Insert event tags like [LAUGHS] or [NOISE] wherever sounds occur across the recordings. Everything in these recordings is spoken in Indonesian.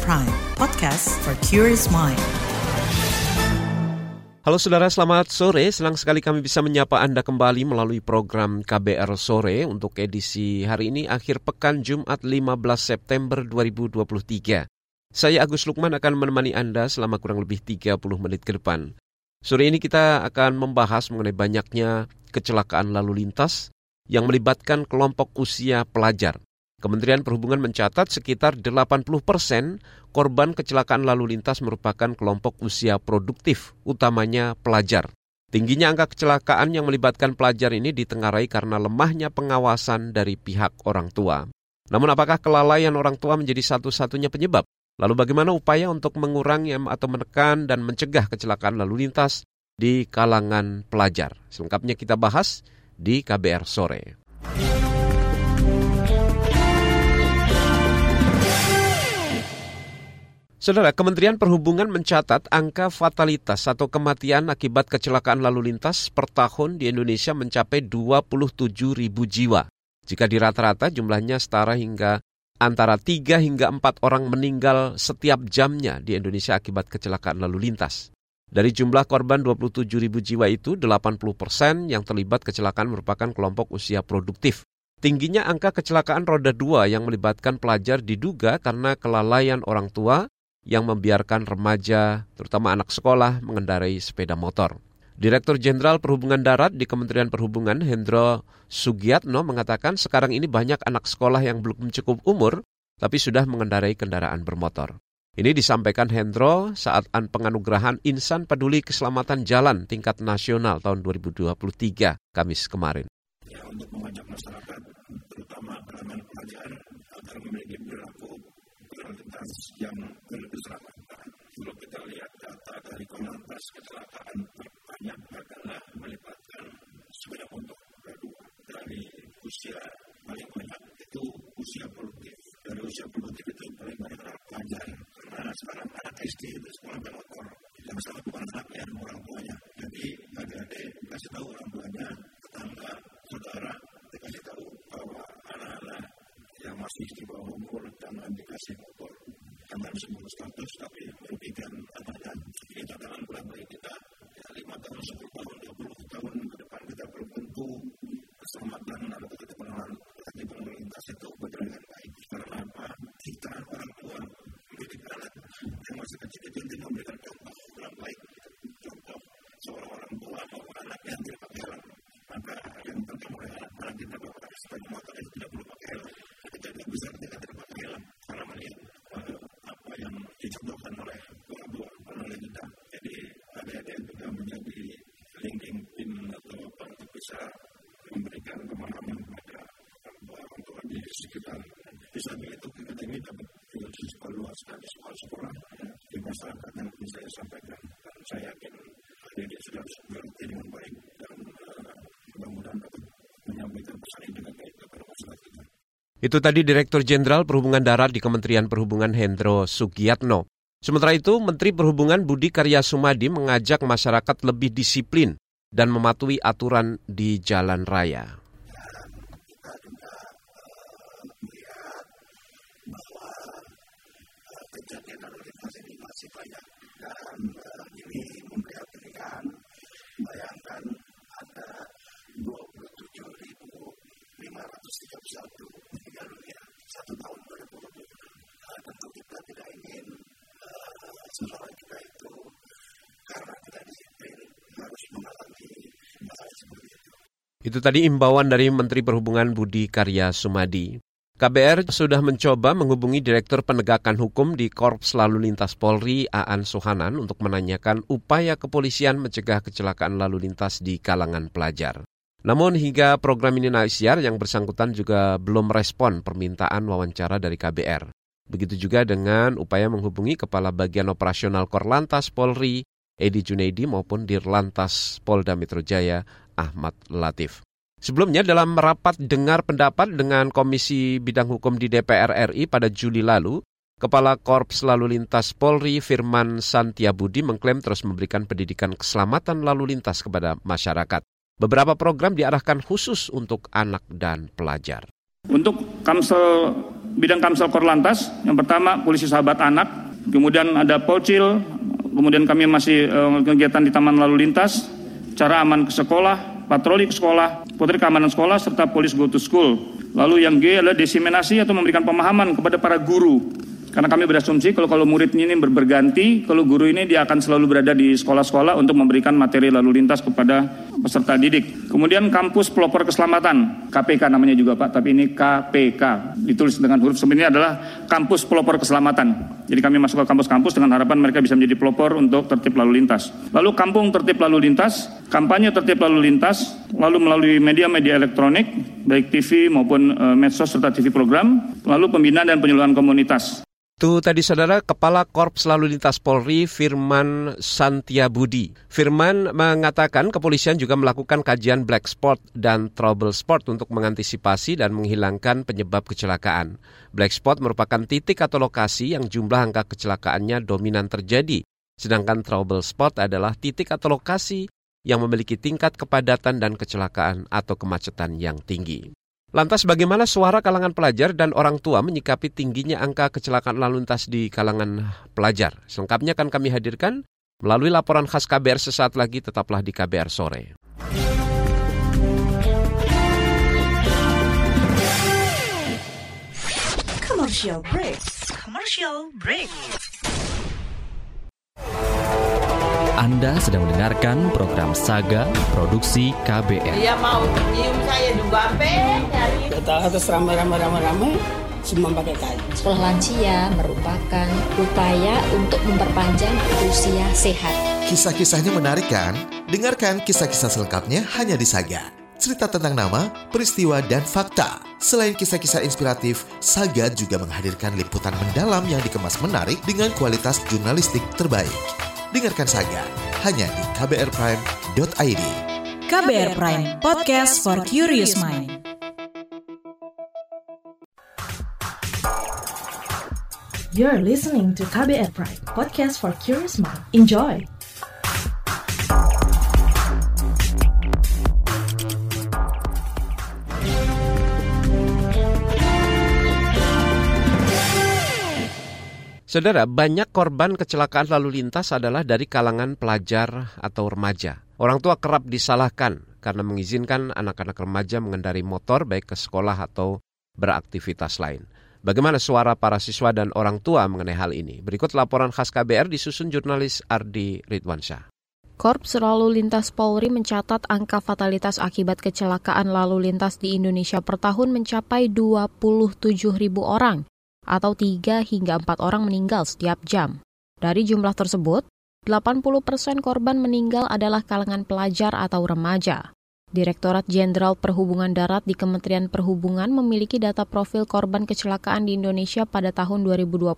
Prime, podcast for curious mind. Halo saudara, selamat sore. Senang sekali kami bisa menyapa Anda kembali melalui program KBR Sore untuk edisi hari ini akhir pekan Jumat 15 September 2023. Saya Agus Lukman akan menemani Anda selama kurang lebih 30 menit ke depan. Sore ini kita akan membahas mengenai banyaknya kecelakaan lalu lintas yang melibatkan kelompok usia pelajar. Kementerian Perhubungan mencatat sekitar 80 persen korban kecelakaan lalu lintas merupakan kelompok usia produktif, utamanya pelajar. Tingginya angka kecelakaan yang melibatkan pelajar ini ditengarai karena lemahnya pengawasan dari pihak orang tua. Namun apakah kelalaian orang tua menjadi satu-satunya penyebab? Lalu bagaimana upaya untuk mengurangi atau menekan dan mencegah kecelakaan lalu lintas di kalangan pelajar? Selengkapnya kita bahas di KBR sore. Saudara, Kementerian Perhubungan mencatat angka fatalitas atau kematian akibat kecelakaan lalu lintas per tahun di Indonesia mencapai 27 ribu jiwa. Jika dirata-rata jumlahnya setara hingga antara 3 hingga 4 orang meninggal setiap jamnya di Indonesia akibat kecelakaan lalu lintas. Dari jumlah korban 27 ribu jiwa itu, 80 persen yang terlibat kecelakaan merupakan kelompok usia produktif. Tingginya angka kecelakaan roda dua yang melibatkan pelajar diduga karena kelalaian orang tua yang membiarkan remaja, terutama anak sekolah, mengendarai sepeda motor. Direktur Jenderal Perhubungan Darat di Kementerian Perhubungan, Hendro Sugiatno, mengatakan sekarang ini banyak anak sekolah yang belum cukup umur, tapi sudah mengendarai kendaraan bermotor. Ini disampaikan Hendro saat penganugerahan Insan Peduli Keselamatan Jalan tingkat nasional tahun 2023, Kamis kemarin. Ya, untuk mengajak masyarakat, terutama pelajar, agar memiliki prioritas yang lebih selamat. Kalau kita lihat data dari Korlantas kecelakaan terbanyak adalah melibatkan sepeda motor kedua dari usia paling banyak itu usia produktif. Dari usia produktif itu paling banyak adalah pelajar. Karena sekarang anak SD itu sekolah motor. Yang salah bukan anak ya, orang tuanya. Jadi adik-adik kasih tahu orang tuanya, tetangga, saudara, dikasih tahu bahwa anak-anak yang masih di bawah umur jangan dikasih motor jangan semua status tapi merugikan anaknya ini tantangan berat bagi kita ya lima tahun sepuluh tahun dua puluh tahun ke depan kita belum tentu keselamatan atau ketenangan di pemerintah itu berjalan dengan baik karena apa kita orang tua mendidik anak yang masih kecil itu untuk memberikan contoh yang baik contoh seorang orang tua maupun anak yang tidak pakai helm maka yang penting mulai anak-anak kita bahwa sepeda motor itu tidak perlu pakai helm tidak bisa kita terpakai helm karena melihat apa yang dicontohkan oleh orang tua oleh kita. Jadi ada-ada juga menjadi linking pin atau apa untuk bisa memberikan pemahaman kepada orang tua orang tua di sekitar. Di samping itu kita ini dapat siswa luas dari sekolah-sekolah di masyarakat yang bisa saya sampaikan. Dan saya yakin adik-adik sudah mengerti dengan baik dan mudah-mudahan dapat menyampaikan pesan ini dengan baik kepada masyarakat kita. Itu tadi Direktur Jenderal Perhubungan Darat di Kementerian Perhubungan Hendro Sugiatno. Sementara itu, Menteri Perhubungan Budi Karya Sumadi mengajak masyarakat lebih disiplin dan mematuhi aturan di jalan raya. Bayangkan ada 27.531 satu tahun 2020. Nah, tentu kita tidak ingin uh, seseorang kita itu karena tidak disiplin harus mengalami hal seperti itu. Itu tadi imbauan dari Menteri Perhubungan Budi Karya Sumadi. KBR sudah mencoba menghubungi Direktur Penegakan Hukum di Korps Lalu Lintas Polri, Aan Suhanan, untuk menanyakan upaya kepolisian mencegah kecelakaan lalu lintas di kalangan pelajar. Namun hingga program ini naik siar yang bersangkutan juga belum respon permintaan wawancara dari KBR. Begitu juga dengan upaya menghubungi Kepala Bagian Operasional Korlantas Polri, Edi Junaidi maupun Dirlantas Polda Metro Jaya, Ahmad Latif. Sebelumnya dalam rapat dengar pendapat dengan Komisi Bidang Hukum di DPR RI pada Juli lalu, Kepala Korps Lalu Lintas Polri Firman Santiabudi mengklaim terus memberikan pendidikan keselamatan lalu lintas kepada masyarakat. Beberapa program diarahkan khusus untuk anak dan pelajar. Untuk Kamsel bidang Kamsel Korlantas. Yang pertama polisi sahabat anak, kemudian ada Polcil, kemudian kami masih uh, kegiatan di taman lalu lintas, cara aman ke sekolah, patroli ke sekolah, putri keamanan sekolah, serta polis go to school. Lalu yang G adalah desiminasi atau memberikan pemahaman kepada para guru karena kami berasumsi kalau kalau murid ini berganti, kalau guru ini dia akan selalu berada di sekolah-sekolah untuk memberikan materi lalu lintas kepada peserta didik. Kemudian kampus pelopor keselamatan, KPK namanya juga Pak, tapi ini KPK. Ditulis dengan huruf sebenarnya adalah kampus pelopor keselamatan. Jadi kami masuk ke kampus-kampus dengan harapan mereka bisa menjadi pelopor untuk tertib lalu lintas. Lalu kampung tertib lalu lintas, kampanye tertib lalu lintas, lalu melalui media-media elektronik, baik TV maupun e, medsos serta TV program, lalu pembinaan dan penyuluhan komunitas. Itu tadi saudara Kepala Korps Lalu Lintas Polri Firman Santiabudi. Firman mengatakan kepolisian juga melakukan kajian black spot dan trouble spot untuk mengantisipasi dan menghilangkan penyebab kecelakaan. Black spot merupakan titik atau lokasi yang jumlah angka kecelakaannya dominan terjadi. Sedangkan trouble spot adalah titik atau lokasi yang memiliki tingkat kepadatan dan kecelakaan atau kemacetan yang tinggi. Lantas bagaimana suara kalangan pelajar dan orang tua menyikapi tingginya angka kecelakaan lalu lintas di kalangan pelajar? Selengkapnya akan kami hadirkan melalui laporan khas KBR sesaat lagi tetaplah di KBR sore. Commercial break. Commercial break. Anda sedang mendengarkan program Saga Produksi KBR. Dia mau nyium saya juga nyari. Kita harus ramai-ramai-ramai-ramai semua pakai kain. Sekolah lansia merupakan upaya untuk memperpanjang usia sehat. Kisah-kisahnya menarik kan? Dengarkan kisah-kisah selengkapnya hanya di Saga. Cerita tentang nama, peristiwa, dan fakta. Selain kisah-kisah inspiratif, Saga juga menghadirkan liputan mendalam yang dikemas menarik dengan kualitas jurnalistik terbaik. Dengarkan Saga hanya di kbrprime.id. KBR Prime, podcast for curious mind. You're listening to KBR Prime, podcast for curious mind. Enjoy! Saudara, banyak korban kecelakaan lalu lintas adalah dari kalangan pelajar atau remaja. Orang tua kerap disalahkan karena mengizinkan anak-anak remaja mengendari motor baik ke sekolah atau beraktivitas lain. Bagaimana suara para siswa dan orang tua mengenai hal ini? Berikut laporan khas KBR disusun jurnalis Ardi Ridwansyah. Korps Lalu Lintas Polri mencatat angka fatalitas akibat kecelakaan lalu lintas di Indonesia per tahun mencapai 27 ribu orang atau 3 hingga 4 orang meninggal setiap jam. Dari jumlah tersebut, 80 persen korban meninggal adalah kalangan pelajar atau remaja. Direktorat Jenderal Perhubungan Darat di Kementerian Perhubungan memiliki data profil korban kecelakaan di Indonesia pada tahun 2020.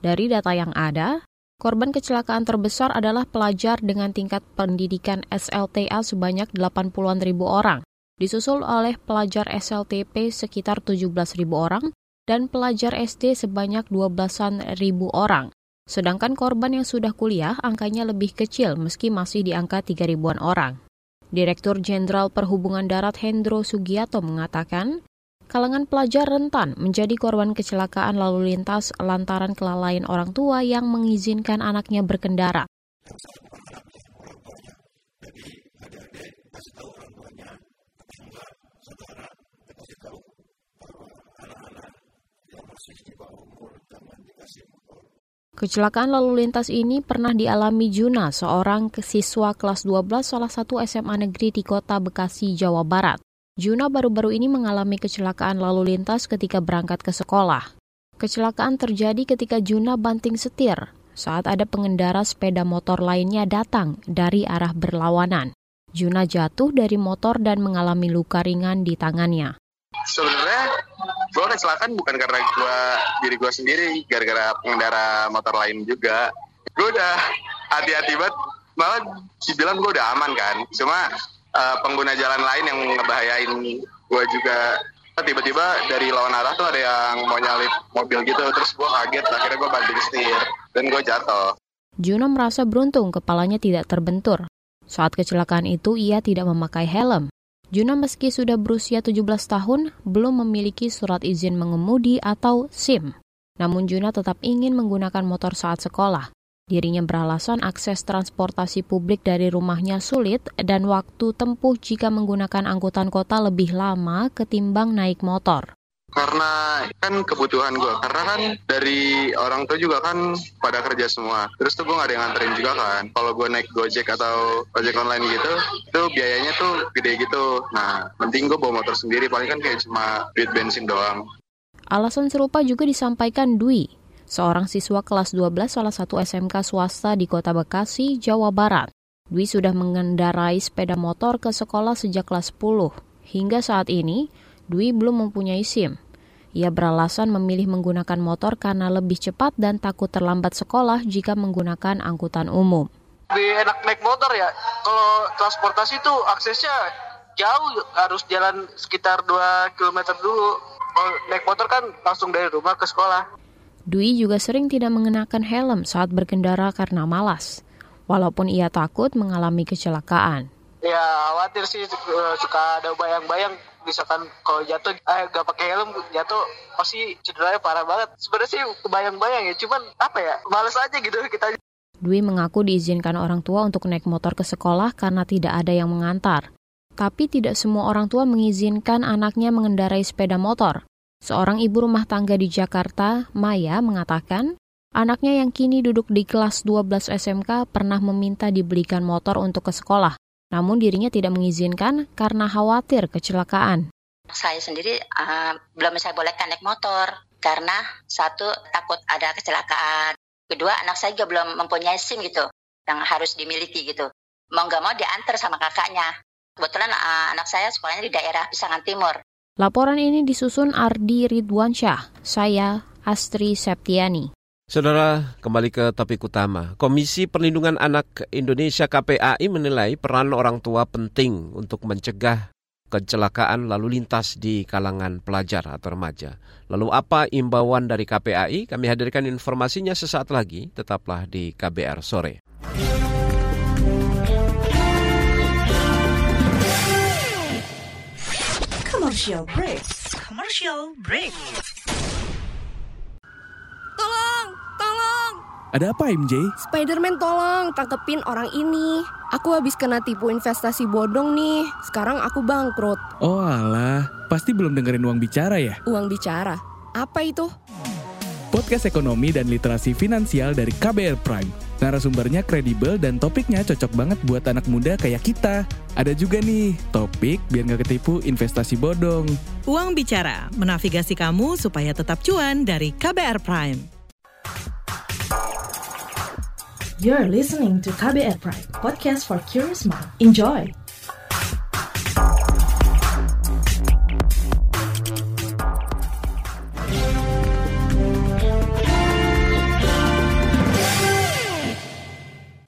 Dari data yang ada, korban kecelakaan terbesar adalah pelajar dengan tingkat pendidikan SLTA sebanyak 80-an ribu orang, disusul oleh pelajar SLTP sekitar 17 ribu orang, dan pelajar SD sebanyak 12-an ribu orang. Sedangkan korban yang sudah kuliah angkanya lebih kecil meski masih di angka 3 ribuan orang. Direktur Jenderal Perhubungan Darat Hendro Sugiyato mengatakan, kalangan pelajar rentan menjadi korban kecelakaan lalu lintas lantaran kelalaian orang tua yang mengizinkan anaknya berkendara. Kecelakaan lalu lintas ini pernah dialami Juna, seorang siswa kelas 12 salah satu SMA negeri di kota Bekasi, Jawa Barat. Juna baru-baru ini mengalami kecelakaan lalu lintas ketika berangkat ke sekolah. Kecelakaan terjadi ketika Juna banting setir saat ada pengendara sepeda motor lainnya datang dari arah berlawanan. Juna jatuh dari motor dan mengalami luka ringan di tangannya sebenarnya gue kecelakaan bukan karena gue diri gue sendiri gara-gara pengendara motor lain juga. Gue udah hati-hati banget. Malah dibilang gue udah aman kan. Cuma uh, pengguna jalan lain yang ngebahayain gue juga. Tiba-tiba dari lawan arah tuh ada yang mau nyalip mobil gitu. Terus gue kaget. Akhirnya gue banting setir. Dan gue jatuh. Juno merasa beruntung kepalanya tidak terbentur. Saat kecelakaan itu ia tidak memakai helm Juna meski sudah berusia 17 tahun, belum memiliki surat izin mengemudi atau SIM. Namun Juna tetap ingin menggunakan motor saat sekolah. Dirinya beralasan akses transportasi publik dari rumahnya sulit dan waktu tempuh jika menggunakan angkutan kota lebih lama ketimbang naik motor karena kan kebutuhan gue karena kan dari orang tua juga kan pada kerja semua terus tuh gue gak ada yang nganterin juga kan kalau gue naik gojek atau ojek online gitu itu biayanya tuh gede gitu nah penting gue bawa motor sendiri paling kan kayak cuma duit bensin doang Alasan serupa juga disampaikan Dwi, seorang siswa kelas 12 salah satu SMK swasta di Kota Bekasi, Jawa Barat. Dwi sudah mengendarai sepeda motor ke sekolah sejak kelas 10. Hingga saat ini, Dwi belum mempunyai SIM. Ia beralasan memilih menggunakan motor karena lebih cepat dan takut terlambat sekolah jika menggunakan angkutan umum. Lebih enak naik motor ya. Kalau transportasi itu aksesnya jauh, harus jalan sekitar 2 km dulu. Kalau naik motor kan langsung dari rumah ke sekolah. Dwi juga sering tidak mengenakan helm saat berkendara karena malas. Walaupun ia takut mengalami kecelakaan. Ya khawatir sih suka ada bayang-bayang misalkan kalau jatuh eh gak pakai helm jatuh pasti cederanya parah banget. Sebenarnya sih kebayang-bayang ya, cuman apa ya males aja gitu kita. Dwi mengaku diizinkan orang tua untuk naik motor ke sekolah karena tidak ada yang mengantar. Tapi tidak semua orang tua mengizinkan anaknya mengendarai sepeda motor. Seorang ibu rumah tangga di Jakarta, Maya, mengatakan anaknya yang kini duduk di kelas 12 SMK pernah meminta dibelikan motor untuk ke sekolah. Namun dirinya tidak mengizinkan karena khawatir kecelakaan. Saya sendiri uh, belum saya bolehkan naik motor karena satu takut ada kecelakaan. Kedua anak saya juga belum mempunyai SIM gitu yang harus dimiliki gitu. Mau nggak mau diantar sama kakaknya. Kebetulan uh, anak saya sekolahnya di daerah Pisangan Timur. Laporan ini disusun Ardi Ridwansyah. Saya Astri Septiani. Saudara, kembali ke topik utama. Komisi Perlindungan Anak Indonesia KPAI menilai peran orang tua penting untuk mencegah kecelakaan lalu lintas di kalangan pelajar atau remaja. Lalu apa imbauan dari KPAI? Kami hadirkan informasinya sesaat lagi. Tetaplah di KBR sore. Commercial break. Commercial break. Ada apa MJ? Spiderman tolong tangkepin orang ini. Aku habis kena tipu investasi bodong nih. Sekarang aku bangkrut. Oh alah, pasti belum dengerin uang bicara ya? Uang bicara? Apa itu? Podcast ekonomi dan literasi finansial dari KBR Prime. Narasumbernya kredibel dan topiknya cocok banget buat anak muda kayak kita. Ada juga nih, topik biar nggak ketipu investasi bodong. Uang Bicara, menavigasi kamu supaya tetap cuan dari KBR Prime. You're listening to KBR Prime, podcast for curious mind. Enjoy!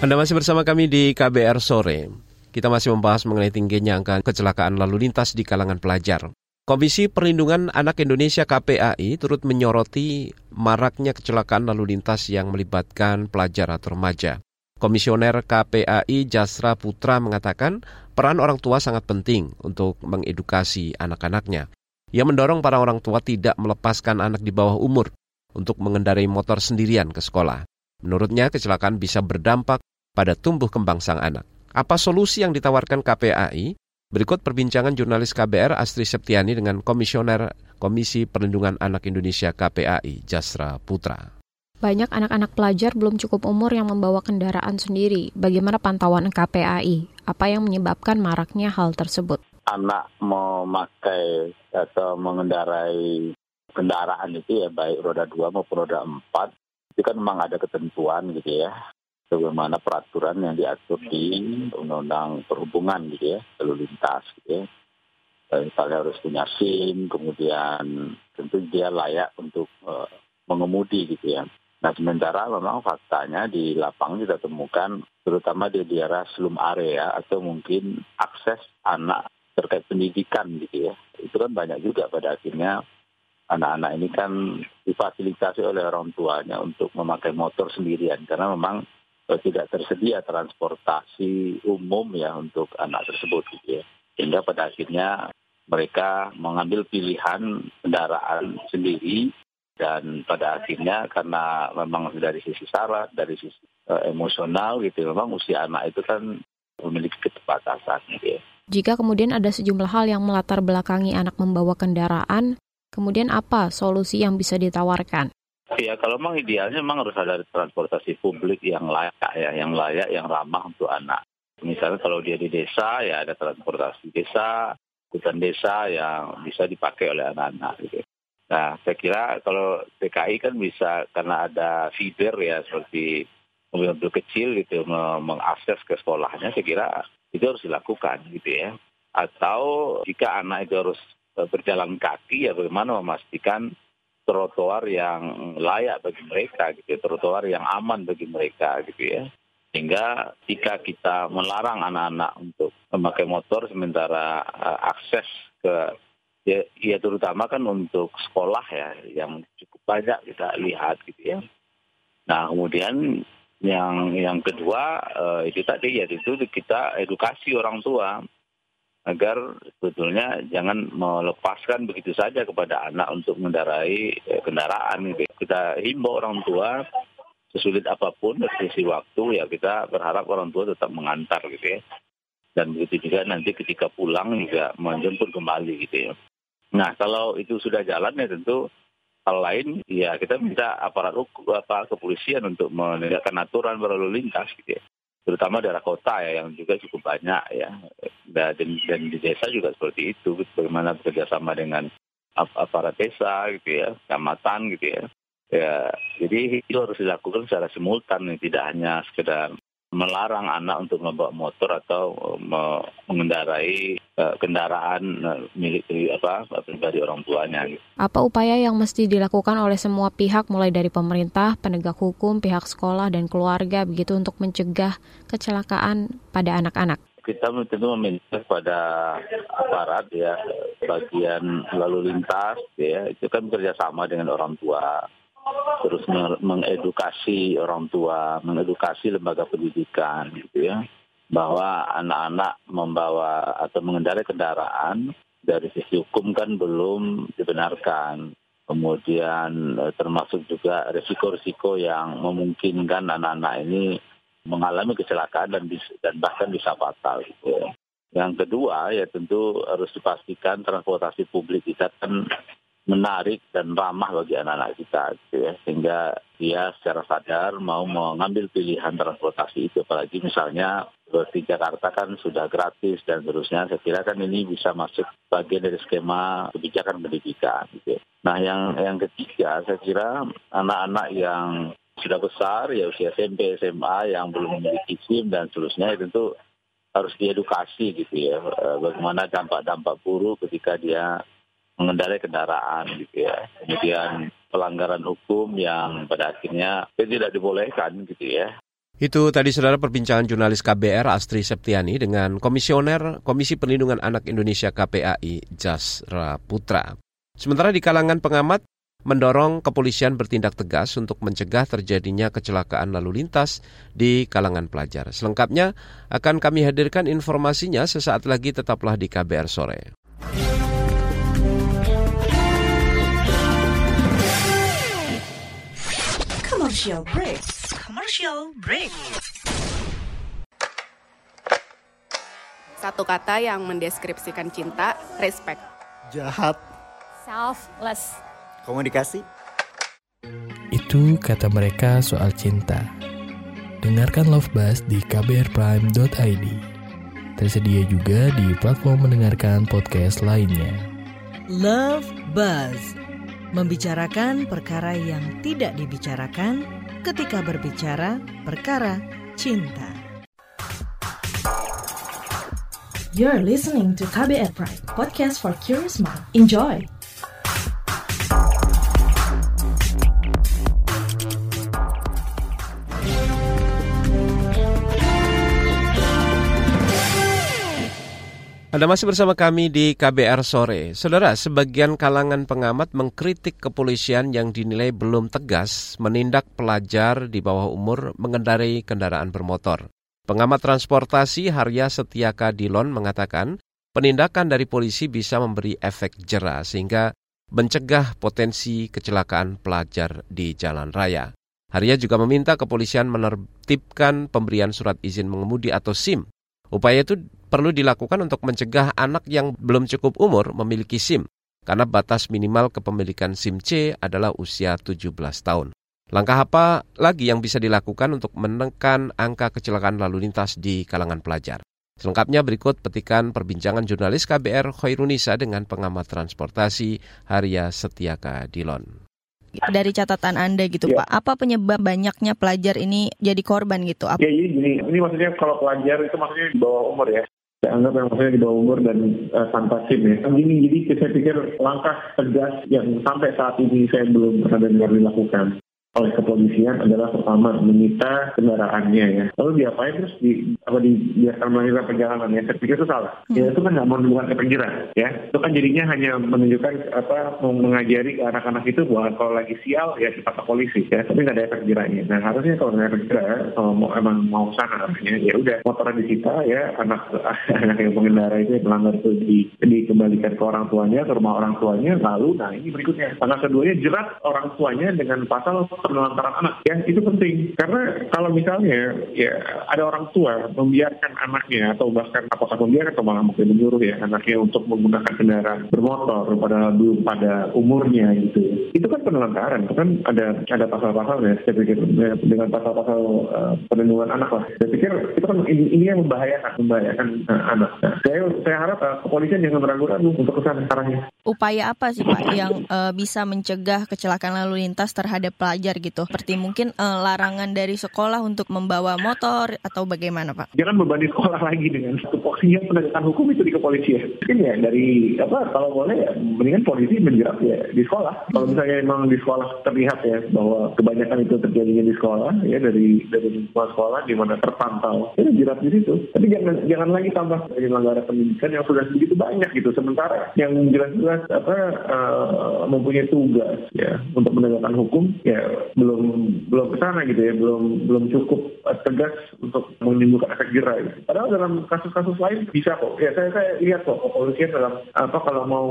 Anda masih bersama kami di KBR Sore. Kita masih membahas mengenai tingginya angka kecelakaan lalu lintas di kalangan pelajar. Komisi Perlindungan Anak Indonesia KPAI turut menyoroti maraknya kecelakaan lalu lintas yang melibatkan pelajar atau remaja. Komisioner KPAI Jasra Putra mengatakan peran orang tua sangat penting untuk mengedukasi anak-anaknya. Ia mendorong para orang tua tidak melepaskan anak di bawah umur untuk mengendarai motor sendirian ke sekolah. Menurutnya kecelakaan bisa berdampak pada tumbuh kembang sang anak. Apa solusi yang ditawarkan KPAI? Berikut perbincangan jurnalis KBR Astri Septiani dengan Komisioner Komisi Perlindungan Anak Indonesia KPAI Jasra Putra. Banyak anak-anak pelajar belum cukup umur yang membawa kendaraan sendiri. Bagaimana pantauan KPAI? Apa yang menyebabkan maraknya hal tersebut? Anak memakai atau mengendarai kendaraan itu ya baik roda 2 maupun roda 4 itu kan memang ada ketentuan gitu ya bagaimana peraturan yang diatur di undang-undang perhubungan gitu ya lalu lintas gitu ya. Misalnya harus punya SIM kemudian tentu dia layak untuk uh, mengemudi gitu ya. Nah sementara memang faktanya di lapangan kita temukan terutama di daerah selum area atau mungkin akses anak terkait pendidikan gitu ya. Itu kan banyak juga pada akhirnya anak-anak ini kan difasilitasi oleh orang tuanya untuk memakai motor sendirian. Karena memang tidak tersedia transportasi umum ya untuk anak tersebut gitu ya. Sehingga pada akhirnya mereka mengambil pilihan kendaraan sendiri dan pada akhirnya karena memang dari sisi syarat, dari sisi uh, emosional gitu, memang usia anak itu kan memiliki keterbatasan gitu ya. Jika kemudian ada sejumlah hal yang melatar belakangi anak membawa kendaraan, kemudian apa solusi yang bisa ditawarkan? Ya kalau memang idealnya memang harus ada transportasi publik yang layak ya, yang layak, yang ramah untuk anak. Misalnya kalau dia di desa ya ada transportasi desa, hutan desa yang bisa dipakai oleh anak-anak gitu. Nah, saya kira kalau DKI kan bisa karena ada feeder ya seperti mobil-mobil kecil gitu mengakses ke sekolahnya, saya kira itu harus dilakukan gitu ya. Atau jika anak itu harus e, berjalan kaki ya bagaimana memastikan trotoar yang layak bagi mereka gitu, ya, trotoar yang aman bagi mereka gitu ya. Sehingga jika kita melarang anak-anak untuk memakai motor sementara e, akses ke ya, ya terutama kan untuk sekolah ya yang cukup banyak kita lihat gitu ya. Nah kemudian yang yang kedua uh, itu tadi ya itu kita edukasi orang tua agar sebetulnya jangan melepaskan begitu saja kepada anak untuk mengendarai eh, kendaraan gitu. Kita himbau orang tua sesulit apa pun dari sisi waktu ya kita berharap orang tua tetap mengantar gitu ya. Dan begitu juga nanti ketika pulang juga menjemput kembali gitu ya. Nah, kalau itu sudah jalan ya tentu hal lain ya kita minta aparat kepolisian untuk menegakkan aturan berlalu lintas gitu ya. Terutama daerah kota ya yang juga cukup banyak ya. Dan, dan di desa juga seperti itu bagaimana bekerjasama dengan aparat desa gitu ya, kecamatan gitu ya. Ya, jadi itu harus dilakukan secara simultan, tidak hanya sekedar melarang anak untuk membawa motor atau uh, mengendarai uh, kendaraan uh, milik apa pribadi orang tuanya. Apa upaya yang mesti dilakukan oleh semua pihak mulai dari pemerintah, penegak hukum, pihak sekolah dan keluarga begitu untuk mencegah kecelakaan pada anak-anak? Kita tentu meminta kepada aparat ya bagian lalu lintas ya itu kan bekerjasama dengan orang tua terus mengedukasi orang tua, mengedukasi lembaga pendidikan gitu ya, bahwa anak-anak membawa atau mengendarai kendaraan dari sisi hukum kan belum dibenarkan. Kemudian eh, termasuk juga risiko-risiko yang memungkinkan anak-anak ini mengalami kecelakaan dan, dan bahkan bisa fatal gitu ya. Yang kedua ya tentu harus dipastikan transportasi publik kita kan menarik dan ramah bagi anak-anak kita gitu ya. Sehingga dia secara sadar mau mengambil pilihan transportasi itu. Apalagi misalnya di Jakarta kan sudah gratis dan seterusnya. Saya kira kan ini bisa masuk bagian dari skema kebijakan pendidikan gitu ya. Nah yang yang ketiga saya kira anak-anak yang sudah besar ya usia SMP SMA yang belum memiliki SIM dan seterusnya itu tentu harus diedukasi gitu ya. Eh, bagaimana dampak-dampak buruk ketika dia mengendarai kendaraan gitu ya. Kemudian pelanggaran hukum yang pada akhirnya tidak dibolehkan gitu ya. Itu tadi saudara perbincangan jurnalis KBR Astri Septiani dengan Komisioner Komisi Perlindungan Anak Indonesia KPAI Jasra Putra. Sementara di kalangan pengamat mendorong kepolisian bertindak tegas untuk mencegah terjadinya kecelakaan lalu lintas di kalangan pelajar. Selengkapnya akan kami hadirkan informasinya sesaat lagi tetaplah di KBR sore. Commercial break. Commercial break. Satu kata yang mendeskripsikan cinta, respect. Jahat. Selfless. Komunikasi. Itu kata mereka soal cinta. Dengarkan Love Buzz di kbrprime.id. Tersedia juga di platform mendengarkan podcast lainnya. Love Buzz membicarakan perkara yang tidak dibicarakan ketika berbicara perkara cinta. You're listening to KBR Pride, podcast for curious mind. Enjoy! Anda masih bersama kami di KBR Sore. Saudara, sebagian kalangan pengamat mengkritik kepolisian yang dinilai belum tegas menindak pelajar di bawah umur mengendarai kendaraan bermotor. Pengamat transportasi Harya Setiaka Dilon mengatakan, penindakan dari polisi bisa memberi efek jera sehingga mencegah potensi kecelakaan pelajar di jalan raya. Haria juga meminta kepolisian menertibkan pemberian surat izin mengemudi atau SIM. Upaya itu perlu dilakukan untuk mencegah anak yang belum cukup umur memiliki SIM, karena batas minimal kepemilikan SIM C adalah usia 17 tahun. Langkah apa lagi yang bisa dilakukan untuk menekan angka kecelakaan lalu lintas di kalangan pelajar? Selengkapnya berikut petikan perbincangan jurnalis KBR Khairunisa dengan pengamat transportasi Haria Setiaka Dilon dari catatan Anda gitu ya. Pak, apa penyebab banyaknya pelajar ini jadi korban gitu? Ya ini gini, ini maksudnya kalau pelajar itu maksudnya di bawah umur ya. Saya anggap yang maksudnya di bawah umur dan uh, tanpa SIM ya. Gini, jadi saya pikir langkah tegas yang sampai saat ini saya belum pernah dengar dilakukan oleh kepolisian adalah pertama menyita kendaraannya ya. Lalu diapain terus di apa dibiarkan melanjutkan perjalanan ya? Saya pikir itu salah. Hmm. Ya itu kan nggak menunjukkan kepenjiran ya. Itu kan jadinya hanya menunjukkan apa mengajari anak-anak itu bahwa kalau lagi sial ya kita ke polisi ya. Tapi nggak ada efek jerahnya. Nah harusnya kalau nggak efek jerah kalau mau emang mau sana artinya ya udah motor disita ya anak [LAUGHS] anak yang pengendara itu yang melanggar itu di, dikembalikan ke orang tuanya ke rumah orang tuanya lalu nah ini berikutnya. Langkah keduanya jerat orang tuanya dengan pasal penelantaran anak ya itu penting. Karena kalau misalnya ya ada orang tua membiarkan anaknya atau bahkan apakah membiarkan atau malah mungkin menyuruh ya anaknya untuk menggunakan kendaraan bermotor pada pada umurnya gitu. Itu kan penelantaran itu kan ada ada pasal-pasal ya saya pikir ya, dengan pasal-pasal uh, perlindungan anak lah. Saya pikir itu kan ini, ini yang membahayakan membahayakan uh, anak. Nah, saya saya harap uh, kepolisian jangan ragu-ragu untuk ke sana arahnya upaya apa sih pak yang uh, bisa mencegah kecelakaan lalu lintas terhadap pelajar gitu? Seperti mungkin uh, larangan dari sekolah untuk membawa motor atau bagaimana Pak? Jangan bebani sekolah lagi dengan tupoksinya penegakan hukum itu di kepolisian. Mungkin ya dari apa kalau boleh ya mendingan polisi menjerat ya di sekolah. Kalau misalnya memang di sekolah terlihat ya bahwa kebanyakan itu terjadinya di sekolah ya dari dari lingkungan sekolah di mana terpantau ya jerat di situ. Tapi jangan jangan lagi tambah negara pendidikan yang sudah begitu banyak gitu. Sementara yang jelas-jelas apa uh, mempunyai tugas ya untuk menegakkan hukum ya belum belum ke sana gitu ya, belum belum cukup tegas untuk menimbulkan efek jerah. Gitu. Padahal dalam kasus-kasus lain bisa kok. Ya saya saya lihat kok kepolisian dalam apa kalau mau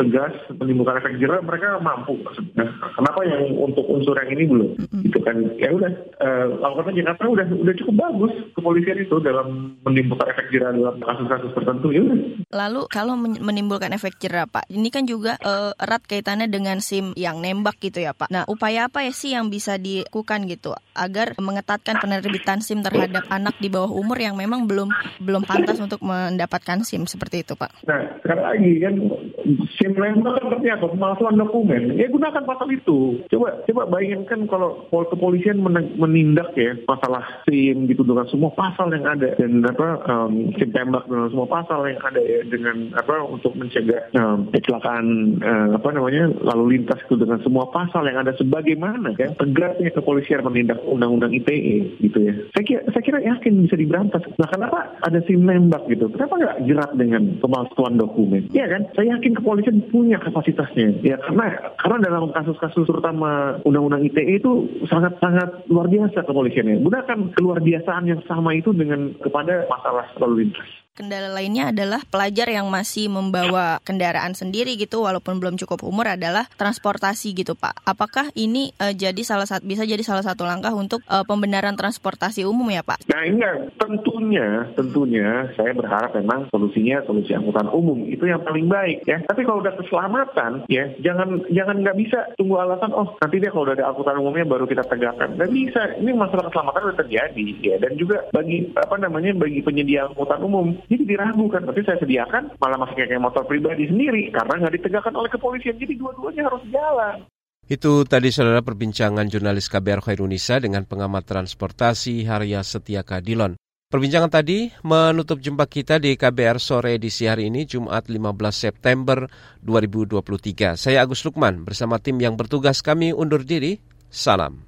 tegas menimbulkan efek jerah mereka mampu maksudnya. Kenapa yang untuk unsur yang ini belum? Gitu kan. Ya udah uh, lakukan aja karena udah udah cukup bagus kepolisian itu dalam menimbulkan efek jerah dalam kasus-kasus tertentu ya udah. Lalu kalau menimbulkan efek jerah Pak, ini kan juga uh, erat kaitannya dengan SIM yang nembak gitu ya Pak. Nah, upaya apa ya sih yang bisa dilakukan gitu agar mengetatkan penerbitan SIM terhadap anak di bawah umur yang memang belum belum pantas untuk mendapatkan SIM seperti itu, Pak. Nah, sekarang lagi kan SIM lembak kan apa? Pemalsuan dokumen. Ya gunakan pasal itu. Coba coba bayangkan kalau kepolisian menindak ya masalah SIM gitu dengan semua pasal yang ada dan apa um, SIM tembak dengan semua pasal yang ada ya dengan apa untuk mencegah um, kecelakaan uh, apa namanya lalu lintas itu dengan semua pasal yang ada sebagaimana ya tegasnya kepolisian menindak undang-undang ITE gitu ya. Saya kira, saya kira yakin bisa diberantas. Nah kenapa ada SIM nembak gitu? Kenapa nggak jerat dengan pemalsuan dokumen? Iya kan? Saya yakin kepolisian punya kapasitasnya. Ya karena karena dalam kasus-kasus terutama undang-undang ITE itu sangat-sangat luar biasa kepolisiannya. Gunakan keluar biasaan yang sama itu dengan kepada masalah lalu lintas. Kendala lainnya adalah pelajar yang masih membawa kendaraan sendiri gitu walaupun belum cukup umur adalah transportasi gitu Pak. Apakah ini uh, jadi salah satu bisa jadi salah satu langkah untuk uh, pembenaran transportasi umum ya Pak? Nah enggak, tentunya tentunya saya berharap memang solusinya solusi angkutan umum itu yang paling baik ya. Tapi kalau udah keselamatan ya jangan jangan nggak bisa tunggu alasan oh nanti dia kalau udah ada angkutan umumnya baru kita tegakkan. Nggak bisa. Ini masalah keselamatan udah terjadi ya dan juga bagi apa namanya bagi penyedia angkutan umum jadi diragukan, tapi saya sediakan malah masih kayak motor pribadi sendiri karena nggak ditegakkan oleh kepolisian. Jadi dua-duanya harus jalan. Itu tadi saudara perbincangan jurnalis KBR Khairunisa dengan pengamat transportasi Harya Setiaka Dilon. Perbincangan tadi menutup jumpa kita di KBR sore edisi hari ini Jumat 15 September 2023. Saya Agus Lukman bersama tim yang bertugas kami undur diri. Salam.